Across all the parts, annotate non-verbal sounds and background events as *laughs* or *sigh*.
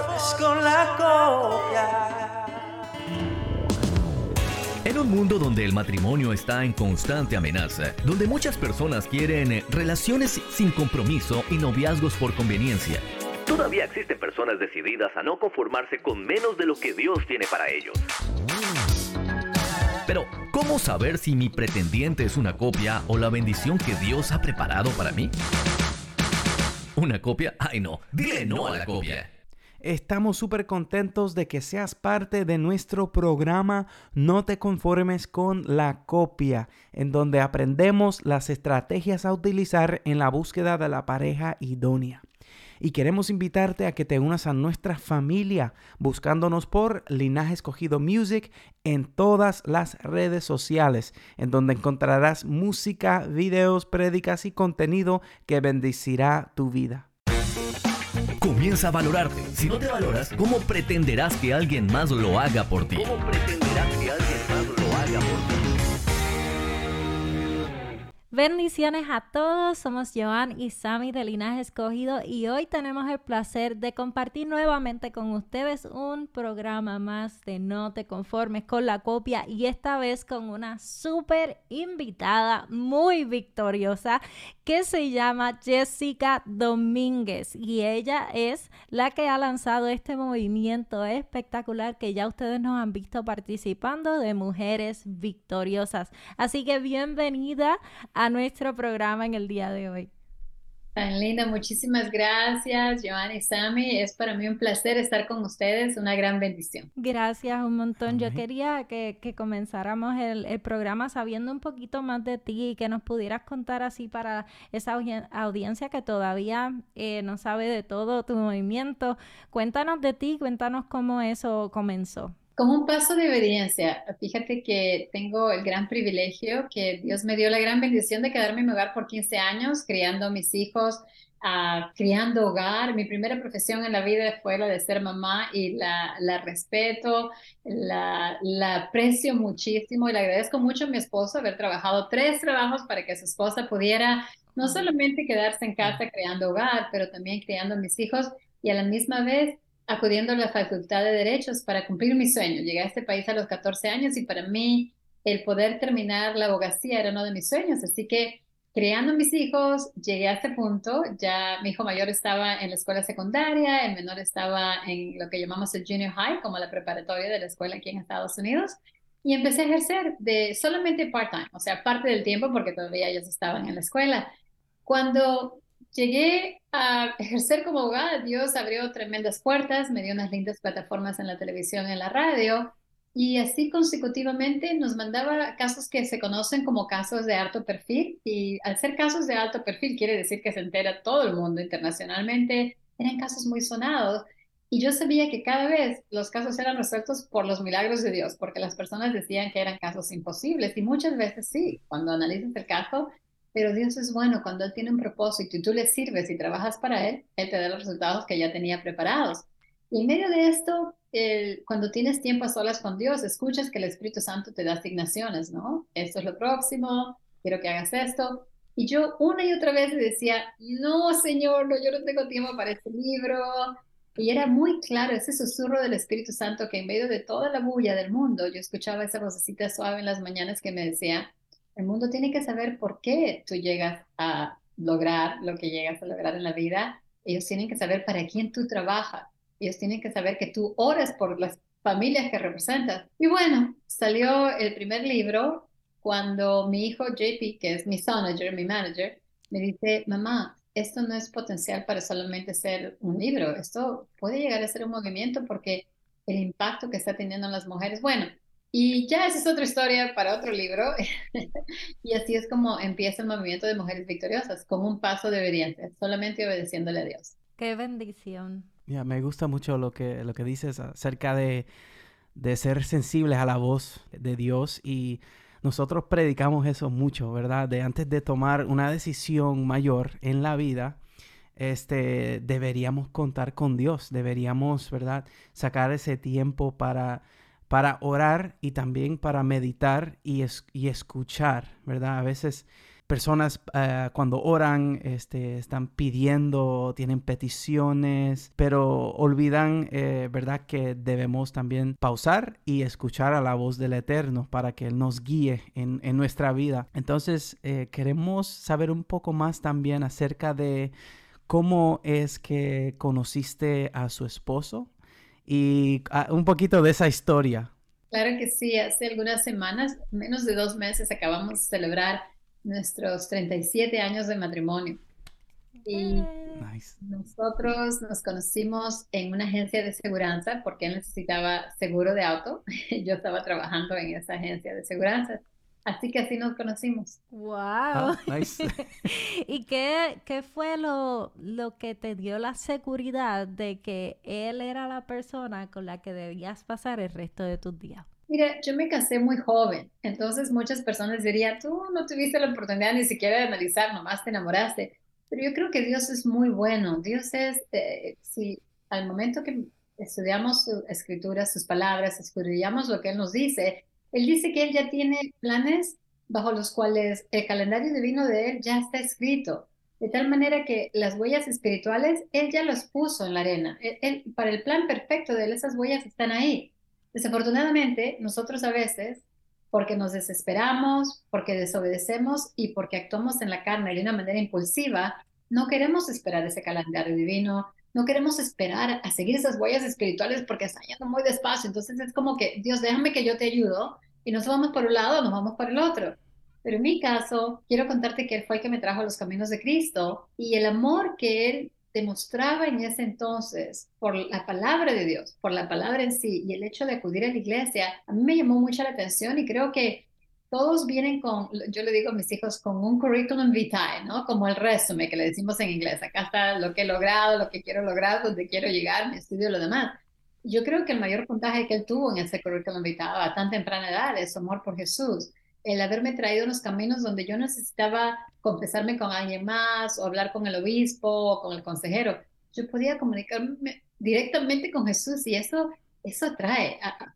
conformes con la copia. En un mundo donde el matrimonio está en constante amenaza, donde muchas personas quieren relaciones sin compromiso y noviazgos por conveniencia, todavía existen personas decididas a no conformarse con menos de lo que Dios tiene para ellos. Pero, ¿cómo saber si mi pretendiente es una copia o la bendición que Dios ha preparado para mí? ¿Una copia? Ay no, dile no a la copia. Estamos súper contentos de que seas parte de nuestro programa No te conformes con la copia, en donde aprendemos las estrategias a utilizar en la búsqueda de la pareja idónea. Y queremos invitarte a que te unas a nuestra familia buscándonos por Linaje Escogido Music en todas las redes sociales, en donde encontrarás música, videos, prédicas y contenido que bendecirá tu vida. Comienza a valorarte. Si no te valoras, ¿cómo pretenderás que alguien más lo haga por ti? ¿Cómo pretenderás que alguien más lo haga por ti? Bendiciones a todos, somos Joan y Sammy de Linaje Escogido y hoy tenemos el placer de compartir nuevamente con ustedes un programa más de No te conformes con la copia y esta vez con una súper invitada muy victoriosa que se llama Jessica Domínguez y ella es la que ha lanzado este movimiento espectacular que ya ustedes nos han visto participando de mujeres victoriosas. Así que bienvenida a nuestro programa en el día de hoy. Tan linda, muchísimas gracias, Joanny y Sammy. Es para mí un placer estar con ustedes, una gran bendición. Gracias un montón. Yo quería que, comenzáramos el, el, programa sabiendo un poquito más de ti y que nos pudieras contar así para esa audiencia que todavía eh, no sabe de todo tu movimiento. Cuéntanos de ti, cuéntanos cómo eso comenzó. Como un paso de obediencia, fíjate que tengo el gran privilegio que Dios me dio la gran bendición de quedarme en mi hogar por 15 años, criando a mis hijos, uh, criando hogar. Mi primera profesión en la vida fue la de ser mamá y la, la respeto, la, la, aprecio muchísimo y le agradezco mucho a mi esposo haber trabajado tres trabajos para que su esposa pudiera no solamente quedarse en casa creando hogar, pero también criando a mis hijos y a la misma vez acudiendo a la Facultad de Derechos para cumplir mi sueño. Llegué a este país a los 14 años y para mí el poder terminar la abogacía era uno de mis sueños. Así que creando mis hijos, llegué a este punto. Ya mi hijo mayor estaba en la escuela secundaria, el menor estaba en lo que llamamos el junior high, como la preparatoria de la escuela aquí en Estados Unidos. Y empecé a ejercer de solamente part-time, o sea, parte del tiempo porque todavía ellos estaban en la escuela. Cuando llegué a ejercer como abogada, Dios abrió tremendas puertas, me dio unas lindas plataformas en la televisión, en la radio, y así consecutivamente nos mandaba casos que se conocen como casos de alto perfil, y al ser casos de alto perfil quiere decir que se entera todo el mundo internacionalmente, eran casos muy sonados. Y yo sabía que cada vez los casos eran resueltos por los milagros de Dios, porque las personas decían que eran casos imposibles. Y muchas veces sí, cuando analizas el caso, pero Dios es bueno cuando Él tiene un propósito y tú le sirves y trabajas para Él, Él te da los resultados que ya tenía preparados. Y en medio de esto, cuando tienes tiempo a solas con Dios, escuchas que el Espíritu Santo te da asignaciones, ¿no? Esto es lo próximo, quiero que hagas esto. Y yo una y otra vez le decía, no, Señor, no, yo no tengo tiempo para este libro. Y era muy claro ese susurro del Espíritu Santo que en medio de toda la bulla del mundo, yo escuchaba esa vocecita suave en las mañanas que me decía, el mundo tiene que saber por qué tú llegas a lograr lo que llegas a lograr en la vida. Ellos tienen que saber para quién tú trabajas. Ellos tienen que saber que tú oras por las familias que representas. Y bueno, salió el primer libro cuando mi hijo JP, que es mi manager, mi manager, me dice, mamá, esto no es potencial para solamente ser un libro, esto puede llegar a ser un movimiento porque el impacto que está teniendo en las mujeres, bueno, y ya esa es otra historia para otro libro. *laughs* y así es como empieza el movimiento de mujeres victoriosas, como un paso de obediencia, solamente obedeciéndole a Dios. Qué bendición. Ya, me gusta mucho lo que, lo que dices acerca de, de ser sensibles a la voz de Dios y nosotros predicamos eso mucho, ¿verdad? De antes de tomar una decisión mayor en la vida, este, deberíamos contar con Dios, deberíamos, ¿verdad? Sacar ese tiempo para para orar y también para meditar y, y escuchar, ¿verdad? A veces personas eh, cuando oran este, están pidiendo, tienen peticiones, pero olvidan, eh, ¿verdad?, que debemos también pausar y escuchar a la voz del Eterno para que Él nos guíe en, en nuestra vida. Entonces, eh, queremos saber un poco más también acerca de cómo es que conociste a su esposo y ah, un poquito de esa historia. Claro que sí, hace algunas semanas, menos de dos meses, acabamos de celebrar nuestros 37 años de matrimonio. Y nosotros nos conocimos en una agencia de seguridad porque él necesitaba seguro de auto. *laughs* Yo estaba trabajando en esa agencia de seguridad. Así que así nos conocimos. ¡Wow! Ah, *laughs* ¿Y qué, qué fue lo, lo, que te dio la seguridad de que él era la persona con la que debías pasar el resto de tus días? Mira, yo me casé muy joven, entonces muchas personas dirían, tú no tuviste la oportunidad ni siquiera de analizar, nomás te enamoraste. Pero yo creo que Dios es muy bueno. Dios es, eh, si al momento que estudiamos su escritura, sus palabras, estudiamos lo que Él nos dice, Él dice que Él ya tiene planes bajo los cuales el calendario divino de Él ya está escrito. De tal manera que las huellas espirituales, Él ya las puso en la arena. para el plan perfecto de Él, esas huellas están ahí. Desafortunadamente, nosotros a veces, porque nos desesperamos, porque desobedecemos y porque actuamos en la carne de una manera impulsiva, no queremos esperar ese calendario divino, no queremos esperar a seguir esas huellas espirituales porque están yendo muy despacio. Entonces es como que, Dios, déjame que yo te ayudo y nos vamos por un lado, nos vamos por el otro. Pero en mi caso, quiero contarte que Él fue el que me trajo a los caminos de Cristo y el amor que Él demostraba en ese entonces por la palabra de Dios, por la palabra en sí y el hecho de acudir a la iglesia, a mí me llamó mucha la atención y creo que todos vienen con, yo le digo a mis hijos, con un curriculum vitae, ¿no? Como el resumen que le decimos en inglés. Acá está lo que he logrado, lo que quiero lograr, donde quiero llegar, mi estudio, lo demás. Yo creo que el mayor puntaje que él tuvo en ese currículum vitae a tan temprana edad es su amor por Jesús el haberme traído unos caminos donde yo necesitaba confesarme con alguien más o hablar con el obispo o con el consejero. Yo podía comunicarme directamente con Jesús y eso, eso atrae a,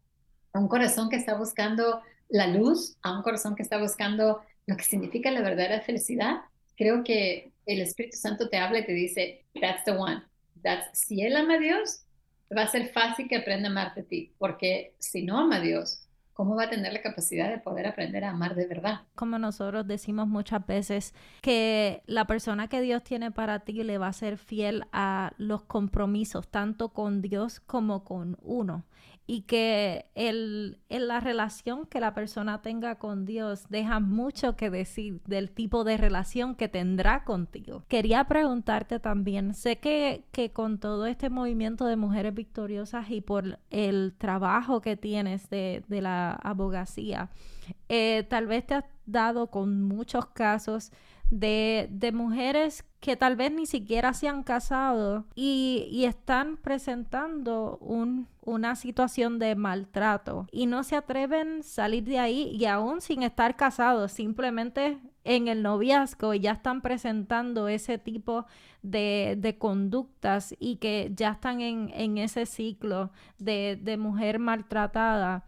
un corazón que está buscando la luz, a un corazón que está buscando lo que significa la verdadera felicidad. Creo que el Espíritu Santo te habla y te dice, that's the one. That's, si Él ama a Dios, va a ser fácil que aprenda a amarte a ti, porque si no ama a Dios, ¿cómo va a tener la capacidad de poder aprender a amar de verdad? Como nosotros decimos muchas veces, que la persona que Dios tiene para ti le va a ser fiel a los compromisos, tanto con Dios como con uno y que el, en la relación que la persona tenga con Dios deja mucho que decir del tipo de relación que tendrá contigo. Quería preguntarte también, sé que, que con todo este movimiento de mujeres victoriosas y por el trabajo que tienes de, de la abogacía, eh, tal vez te has dado con muchos casos de, de mujeres que tal vez ni siquiera se han casado y, y están presentando un, una situación de maltrato y no se atreven a salir de ahí y aún sin estar casados, simplemente en el noviazgo ya están presentando ese tipo de, de conductas y que ya están en, en ese ciclo de, de mujer maltratada.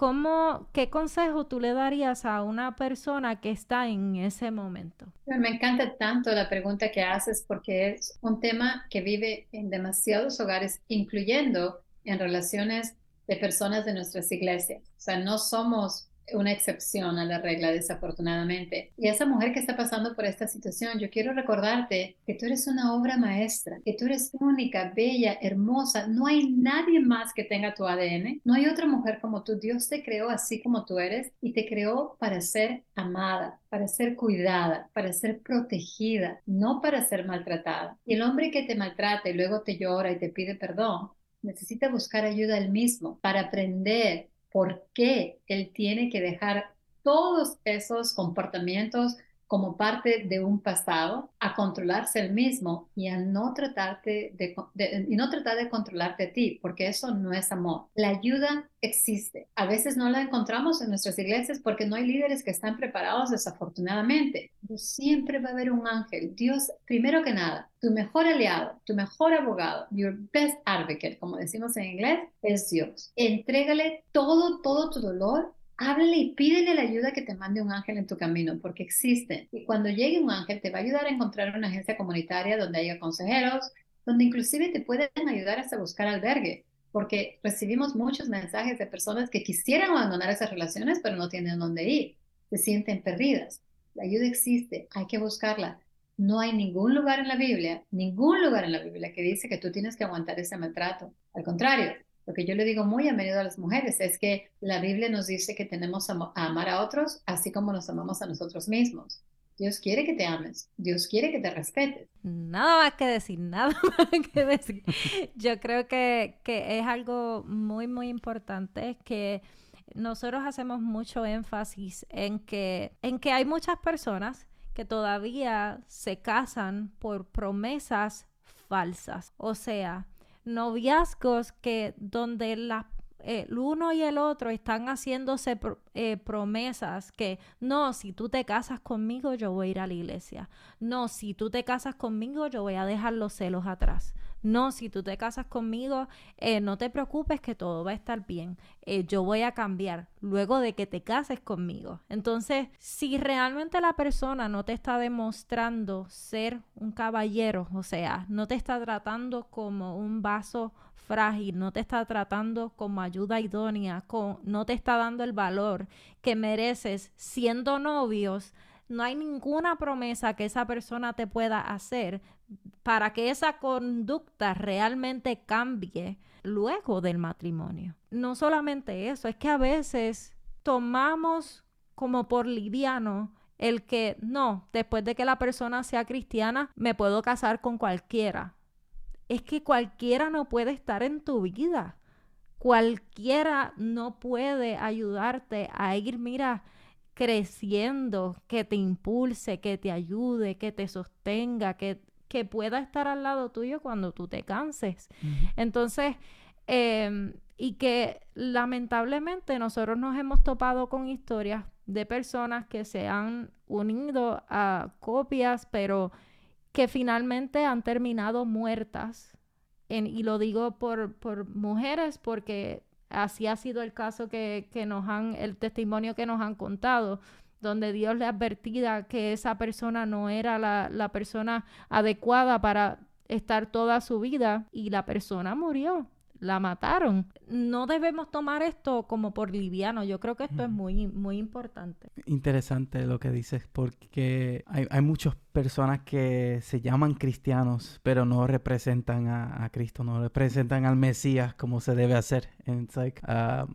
¿Cómo, ¿Qué consejo tú le darías a una persona que está en ese momento? Me encanta tanto la pregunta que haces porque es un tema que vive en demasiados hogares, incluyendo en relaciones de personas de nuestras iglesias. O sea, no somos una excepción a la regla, desafortunadamente. Y esa mujer que está pasando por esta situación, yo quiero recordarte que tú eres una obra maestra, que tú eres única, bella, hermosa. No hay nadie más que tenga tu ADN. No hay otra mujer como tú. Dios te creó así como tú eres y te creó para ser amada, para ser cuidada, para ser protegida, no para ser maltratada. Y el hombre que te maltrata y luego te llora y te pide perdón, necesita buscar ayuda él mismo para aprender por qué él tiene que dejar todos esos comportamientos como parte de un pasado, a controlarse él mismo y a no tratarte de, y no tratar de controlarte a ti, porque eso no es amor. La ayuda existe. A veces no la encontramos en nuestras iglesias porque no hay líderes que están preparados desafortunadamente. Pero siempre va a haber un ángel. Dios, primero que nada, tu mejor aliado, tu mejor abogado, your best advocate, como decimos en inglés, es Dios. Entrégale todo, todo tu dolor háblale y pídele la ayuda que te mande un ángel en tu camino, porque existe. Y cuando llegue un ángel, te va a ayudar a encontrar una agencia comunitaria donde haya consejeros, donde inclusive te pueden ayudar hasta buscar albergue, porque recibimos muchos mensajes de personas que quisieran abandonar esas relaciones, pero no tienen dónde ir, se sienten perdidas. La ayuda existe, hay que buscarla. No hay ningún lugar en la Biblia, ningún lugar en la Biblia que dice que tú tienes que aguantar ese maltrato. Al contrario, lo que yo le digo muy a menudo a las mujeres es que la Biblia nos dice que tenemos a amar a otros así como nos amamos a nosotros mismos. Dios quiere que te ames, Dios quiere que te respetes. Nada más que decir, nada *laughs* más que decir. Yo creo que, que es algo muy, muy importante que nosotros hacemos mucho énfasis en que, en que hay muchas personas que todavía se casan por promesas falsas. O sea, noviazgos que donde las el uno y el otro están haciéndose eh, promesas que no, si tú te casas conmigo yo voy a ir a la iglesia. No, si tú te casas conmigo yo voy a dejar los celos atrás. No, si tú te casas conmigo, eh, no te preocupes que todo va a estar bien. Eh, yo voy a cambiar luego de que te cases conmigo. Entonces, si realmente la persona no te está demostrando ser un caballero, o sea, no te está tratando como un vaso frágil, no te está tratando como ayuda idónea, con, no te está dando el valor que mereces siendo novios, no hay ninguna promesa que esa persona te pueda hacer para que esa conducta realmente cambie luego del matrimonio. No solamente eso, es que a veces tomamos como por liviano el que no, después de que la persona sea cristiana, me puedo casar con cualquiera. Es que cualquiera no puede estar en tu vida. Cualquiera no puede ayudarte a ir, mira, creciendo, que te impulse, que te ayude, que te sostenga, que, que pueda estar al lado tuyo cuando tú te canses. Entonces, em, y que lamentablemente nosotros nos hemos topado con historias de personas que se han unido a copias, pero que finalmente han terminado muertas. y lo digo por, por mujeres porque así ha sido el caso que, que, nos han, el testimonio que nos han contado, donde Dios le advertía que esa persona no era la, la persona adecuada para estar toda su vida y la persona murió la mataron. No debemos tomar esto como por liviano. Yo creo que esto es muy, muy importante. Interesante lo que dices, porque hay, hay muchas personas que se llaman cristianos, pero no representan a, Cristo, no representan al Mesías como se debe hacer. And it's like, um,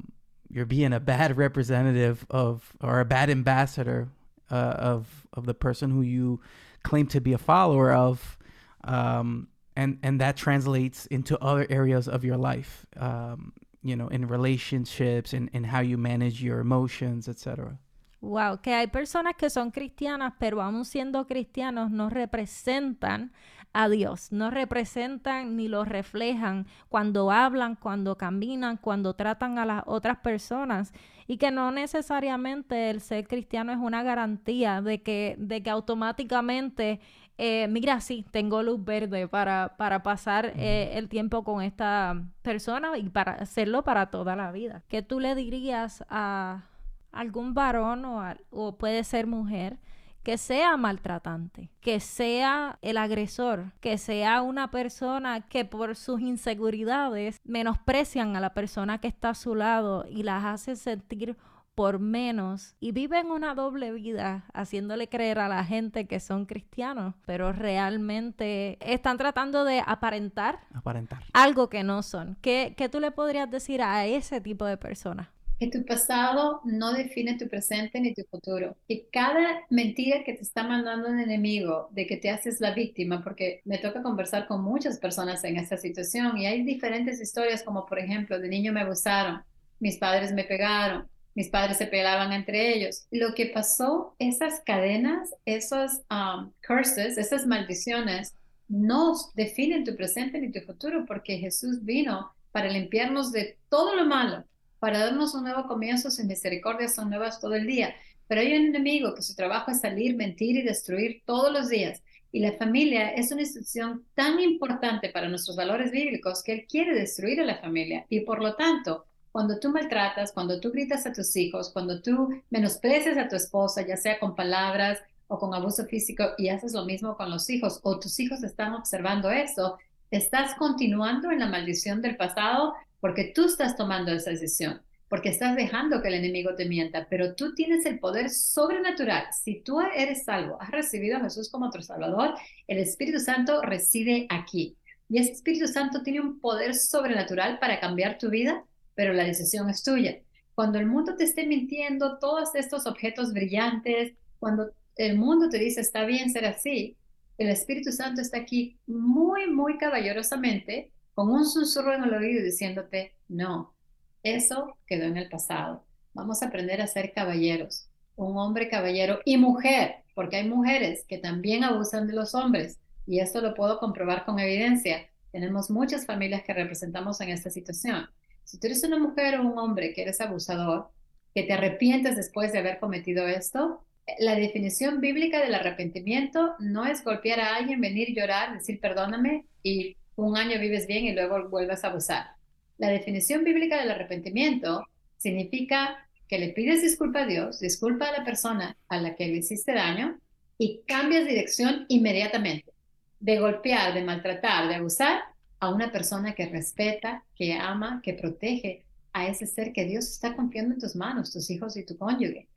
you're being a bad *laughs* representative of, or a bad ambassador uh, of, of the person who you claim to be a follower of. Um, and and that translates into other areas of your life um, you know in relationships and in, in how you manage your emotions etc Wow, que hay personas que son cristianas, pero aún siendo cristianos no representan a Dios, no representan ni lo reflejan cuando hablan, cuando caminan, cuando tratan a las otras personas y que no necesariamente el ser cristiano es una garantía de que, de que automáticamente eh, mira, sí, tengo luz verde para, para pasar eh, el tiempo con esta persona y para hacerlo para toda la vida. ¿Qué tú le dirías a algún varón o, o puede ser mujer? Que sea maltratante, que sea el agresor, que sea una persona que por sus inseguridades menosprecian a la persona que está a su lado y las hace sentir por menos y viven una doble vida haciéndole creer a la gente que son cristianos, pero realmente están tratando de aparentar, aparentar. algo que no son. ¿Qué, ¿Qué tú le podrías decir a ese tipo de personas? Que tu pasado no define tu presente ni tu futuro. Que cada mentira que te está mandando un enemigo de que te haces la víctima, porque me toca conversar con muchas personas en esta situación y hay diferentes historias como por ejemplo, de niño me abusaron, mis padres me pegaron, mis padres se peleaban entre ellos. Lo que pasó, esas cadenas, esos um, curses, esas maldiciones, no definen tu presente ni tu futuro, porque Jesús vino para limpiarnos de todo lo malo, para darnos un nuevo comienzo, sus misericordias son nuevas todo el día. Pero hay un enemigo que su trabajo es salir, mentir y destruir todos los días. Y la familia es una institución tan importante para nuestros valores bíblicos que él quiere destruir a la familia. Y por lo tanto, cuando tú maltratas, cuando tú gritas a tus hijos, cuando tú menosprecias a tu esposa, ya sea con palabras o con abuso físico, y haces lo mismo con los hijos, o tus hijos están observando eso, estás continuando en la maldición del pasado porque tú estás tomando esa decisión, porque estás dejando que el enemigo te mienta, pero tú tienes el poder sobrenatural. Si tú eres salvo, has recibido a Jesús como tu Salvador, el Espíritu Santo reside aquí. Y ese Espíritu Santo tiene un poder sobrenatural para cambiar tu vida pero la decisión es tuya. Cuando el mundo te esté mintiendo, todos estos objetos brillantes, cuando el mundo te dice está bien ser así, el Espíritu Santo está aquí muy, muy caballerosamente, con un susurro en el oído diciéndote, no, eso quedó en el pasado. Vamos a aprender a ser caballeros, un hombre caballero y mujer, porque hay mujeres que también abusan de los hombres y esto lo puedo comprobar con evidencia. Tenemos muchas familias que representamos en esta situación. Si tú eres una mujer o un hombre que eres abusador, que te arrepientes después de haber cometido esto, la definición bíblica del arrepentimiento no es golpear a alguien, venir, llorar, decir perdóname y un año vives bien y luego vuelves a abusar. La definición bíblica del arrepentimiento significa que le pides disculpa a Dios, disculpa a la persona a la que le hiciste daño y cambias dirección inmediatamente. De golpear, de maltratar, de abusar, a una persona que respeta, que ama, que protege a ese ser que Dios está confiando en tus manos, tus hijos y tu cónyuge.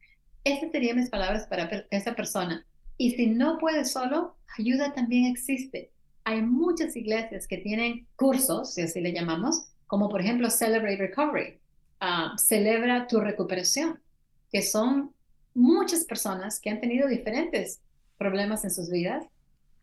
Esas serían mis palabras para esa persona. Y si no puedes solo, ayuda también existe. Hay muchas iglesias que tienen cursos, si así le llamamos, como por ejemplo Celebrate Recovery, ah, celebra tu recuperación, que son muchas personas que han tenido diferentes problemas en sus vidas,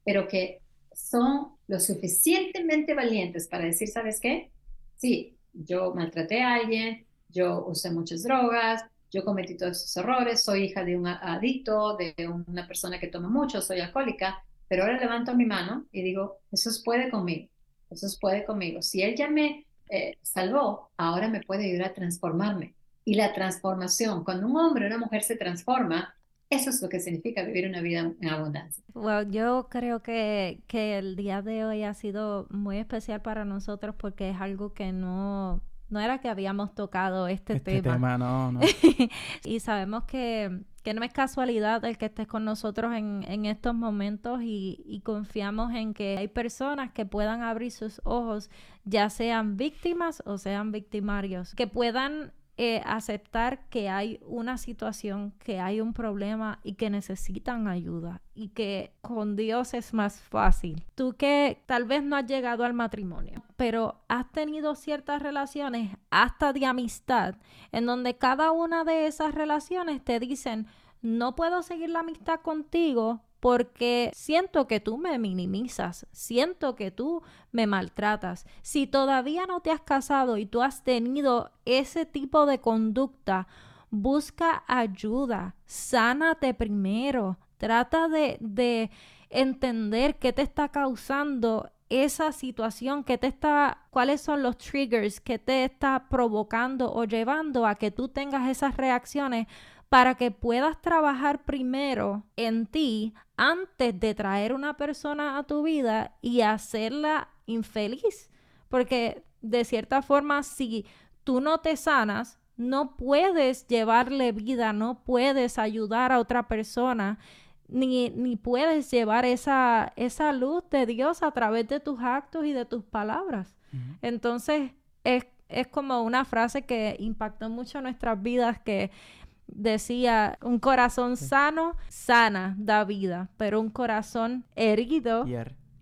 pero que son lo suficientemente valientes para decir, ¿sabes qué? Sí, yo maltraté a alguien, yo usé muchas drogas, yo cometí todos esos errores, soy hija de un adicto, de una persona que toma mucho, soy alcohólica, pero ahora levanto mi mano y digo, Jesús puede conmigo, Jesús puede conmigo. Si Él ya me eh, salvó, ahora me puede ayudar a transformarme. Y la transformación, cuando un hombre o una mujer se transforma, eso es lo que significa vivir una vida en abundancia. Well, yo creo que, que el día de hoy ha sido muy especial para nosotros porque es algo que no, no era que habíamos tocado este, este tema. no, no. *laughs* y sabemos que, que, no es casualidad el que estés con nosotros en, en estos momentos y, y, confiamos en que hay personas que puedan abrir sus ojos, ya sean víctimas o sean victimarios, que puedan eh, aceptar que hay una situación, que hay un problema y que necesitan ayuda y que con Dios es más fácil. Tú que tal vez no has llegado al matrimonio, pero has tenido ciertas relaciones hasta de amistad, en donde cada una de esas relaciones te dicen, no puedo seguir la amistad contigo porque siento que tú me minimizas, siento que tú me maltratas. Si todavía no te has casado y tú has tenido ese tipo de conducta, busca ayuda, sánate primero, trata de, de entender qué te está causando esa situación, qué te está, cuáles son los triggers que te está provocando o llevando a que tú tengas esas reacciones para que puedas trabajar primero en ti antes de traer una persona a tu vida y hacerla infeliz. Porque de cierta forma, si tú no te sanas, no puedes llevarle vida, no puedes ayudar a otra persona, ni, ni puedes llevar esa, esa luz de Dios a través de tus actos y de tus palabras. Entonces, es, es como una frase que impactó mucho nuestras vidas, que decía, un corazón sano, sana, da vida, pero un corazón herido,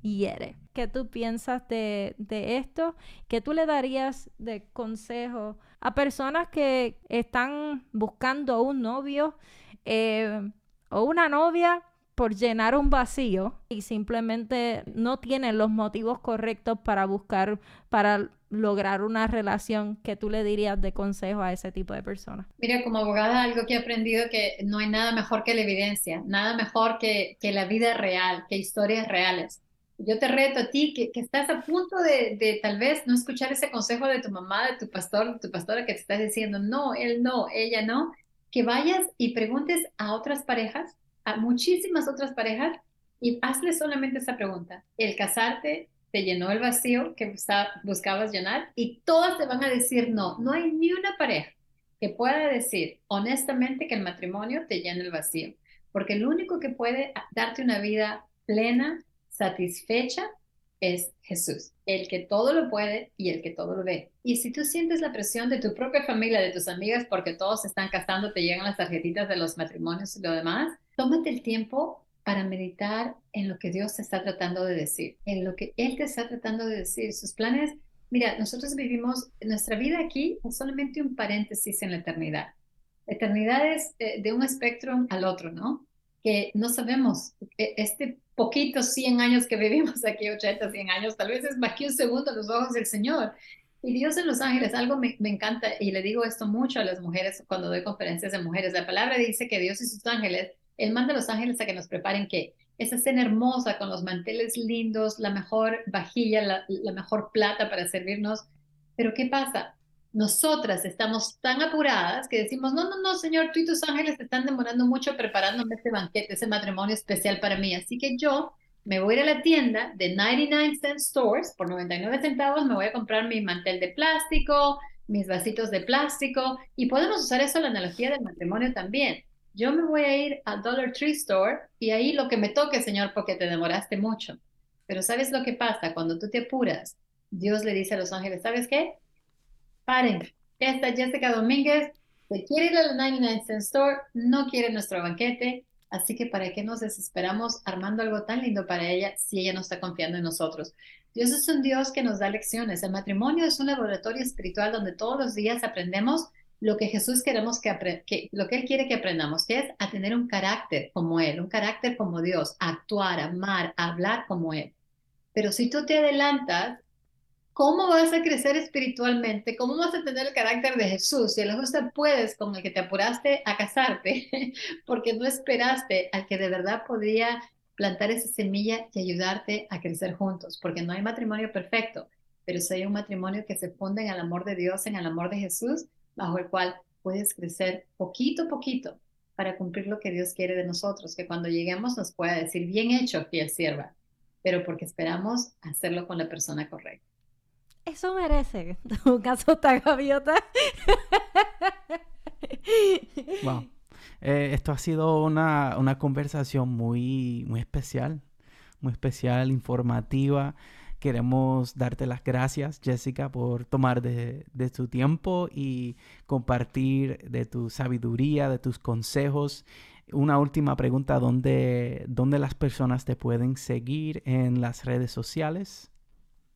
hiere. ¿Qué tú piensas de, esto? ¿Qué tú le darías de consejo a personas que están buscando un novio eh, o una novia por llenar un vacío y simplemente no tienen los motivos correctos para buscar, para lograr una relación que tú le dirías de consejo a ese tipo de personas? Mira, como abogada, algo que he aprendido que no hay nada mejor que la evidencia, nada mejor que, que la vida real, que historias reales. Yo te reto a ti que, que estás a punto de, de, tal vez no escuchar ese consejo de tu mamá, de tu pastor, de tu pastora que te está diciendo, no, él no, ella no, que vayas y preguntes a otras parejas, a muchísimas otras parejas, y hazle solamente esa pregunta. ¿El casarte te llenó el vacío que buscabas llenar y todas te van a decir no. No hay ni una pareja que pueda decir honestamente que el matrimonio te llena el vacío, porque el único que puede darte una vida plena, satisfecha, es Jesús, el que todo lo puede y el que todo lo ve. Y si tú sientes la presión de tu propia familia, de tus amigas, porque todos están casando, te llegan las tarjetitas de los matrimonios y lo demás, tómate el tiempo para meditar en lo que Dios te está tratando de decir, en lo que Él te está tratando de decir, sus planes. Mira, nosotros vivimos, nuestra vida aquí es solamente un paréntesis en la eternidad. La eternidad es eh, de un espectro al otro, ¿no? Que no sabemos. E, este poquitos 100 años que vivimos aquí, 80, 100 años, tal vez es más que un segundo a los ojos del Señor. Y Dios en los ángeles, algo me, me, encanta, y le digo esto mucho a las mujeres cuando doy conferencias de mujeres, la palabra dice que Dios y sus ángeles, Él manda a los ángeles a que nos preparen que esa cena hermosa con los manteles lindos, la mejor vajilla, la, mejor plata para servirnos. Pero ¿qué pasa? nosotras estamos tan apuradas que decimos, no, no, no, Señor, tú y tus ángeles te están demorando mucho preparándome este banquete, ese matrimonio especial para mí. Así que yo me voy a ir a la tienda de 99 cent stores, por 99 centavos me voy a comprar mi mantel de plástico, mis vasitos de plástico, y podemos usar eso la analogía del matrimonio también. Yo me voy a ir al Dollar Tree Store y ahí lo que me toque, Señor, porque te demoraste mucho. Pero ¿sabes lo que pasa? Cuando tú te apuras, Dios le dice a los ángeles, ¿sabes qué? paren, esta Jessica Domínguez se quiere ir a la 99 Cent Store, no quiere nuestro banquete, así que ¿para qué nos desesperamos armando algo tan lindo para ella si ella no está confiando en nosotros? Dios es un Dios que nos da lecciones. El matrimonio es un laboratorio espiritual donde todos los días aprendemos lo que Jesús queremos que, que lo que Él quiere que aprendamos, que es a tener un carácter como Él, un carácter como Dios, actuar, amar, hablar como Él. Pero si tú te adelantas ¿Cómo vas a crecer espiritualmente? ¿Cómo vas a tener el carácter de Jesús? Si a lo mejor puedes con el que te apuraste a casarte, *laughs* porque no esperaste al que de verdad podría plantar esa semilla y ayudarte a crecer juntos, porque no hay matrimonio perfecto, pero si hay un matrimonio que se funde en el amor de Dios, en el amor de Jesús, bajo el cual puedes crecer poquito a poquito para cumplir lo que Dios quiere de nosotros, que cuando lleguemos nos pueda decir, bien hecho, fiel sierva, pero porque esperamos hacerlo con la persona correcta. Eso merece *laughs* un casota gaviota. *laughs* wow. Eh, esto ha sido una, una, conversación muy, muy especial, muy especial, informativa. Queremos darte las gracias, Jessica, por tomar de, de, tu tiempo y compartir de tu sabiduría, de tus consejos. Una última pregunta, ¿dónde, dónde las personas te pueden seguir en las redes sociales?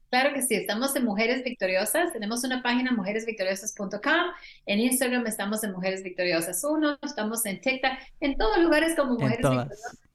Claro que sí, estamos en Mujeres Victoriosas, tenemos una página mujeresvictoriosas.com, en Instagram estamos en Mujeres Victoriosas 1, estamos en TikTok, en todos lugares como Mujeres Victoriosas.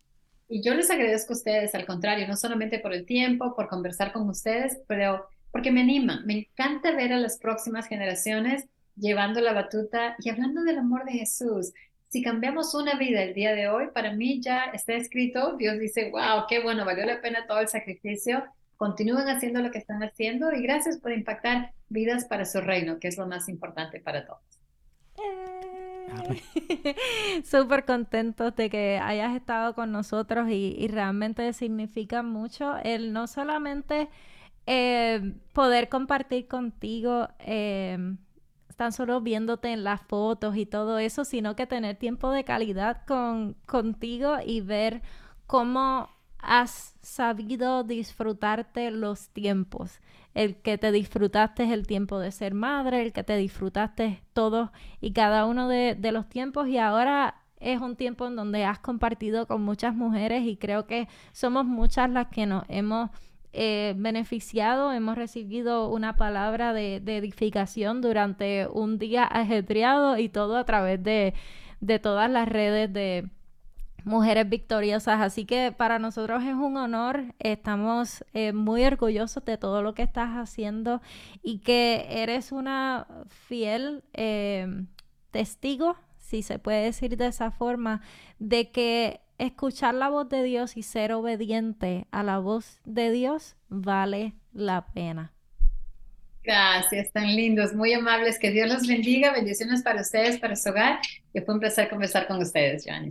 Y yo les agradezco a ustedes, al contrario, no solamente por el tiempo, por conversar con ustedes, pero porque me anima, me encanta ver a las próximas generaciones llevando la batuta y hablando del amor de Jesús. Si cambiamos una vida el día de hoy, para mí ya está escrito, Dios dice, wow, qué bueno, valió la pena todo el sacrificio continúen haciendo lo que están haciendo y gracias por impactar vidas para su reino, que es lo más importante para todos. *laughs* Súper contento de que hayas estado con nosotros y, realmente significa mucho el no solamente eh, poder compartir contigo eh, tan solo viéndote en las fotos y todo eso, sino que tener tiempo de calidad con, contigo y ver cómo has sabido disfrutarte los tiempos. El que te disfrutaste el tiempo de ser madre, el que te disfrutaste todos y cada uno de, los tiempos. Y ahora es un tiempo en donde has compartido con muchas mujeres y creo que somos muchas las que nos hemos eh, beneficiado, hemos recibido una palabra de, de, edificación durante un día ajetreado y todo a través de, de todas las redes de, mujeres victoriosas. Así que para nosotros es un honor, estamos eh, muy orgullosos de todo lo que estás haciendo y que eres una fiel eh, testigo, si se puede decir de esa forma, de que escuchar la voz de Dios y ser obediente a la voz de Dios vale la pena. Gracias, tan lindos, muy amables. Que Dios los bendiga. Bendiciones para ustedes, para su hogar. Y fue un placer conversar con ustedes, Joanny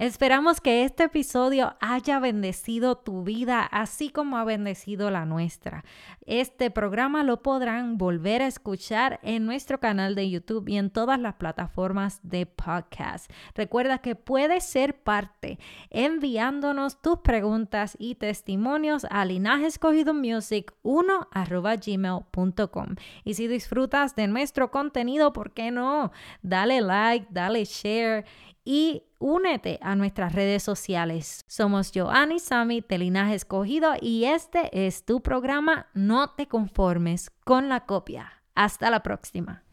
Esperamos que este episodio haya bendecido tu vida así como ha bendecido la nuestra. Este programa lo podrán volver a escuchar en nuestro canal de YouTube y en todas las plataformas de podcast. Recuerda que puedes ser parte enviándonos tus preguntas y testimonios a linajescogidomusic1 Y si disfrutas de nuestro contenido, ¿por qué no? Dale like, dale share y únete a nuestras redes sociales. Somos Joanny Sami de Linaje Escogido y este es tu programa No te conformes con la copia. Hasta la próxima.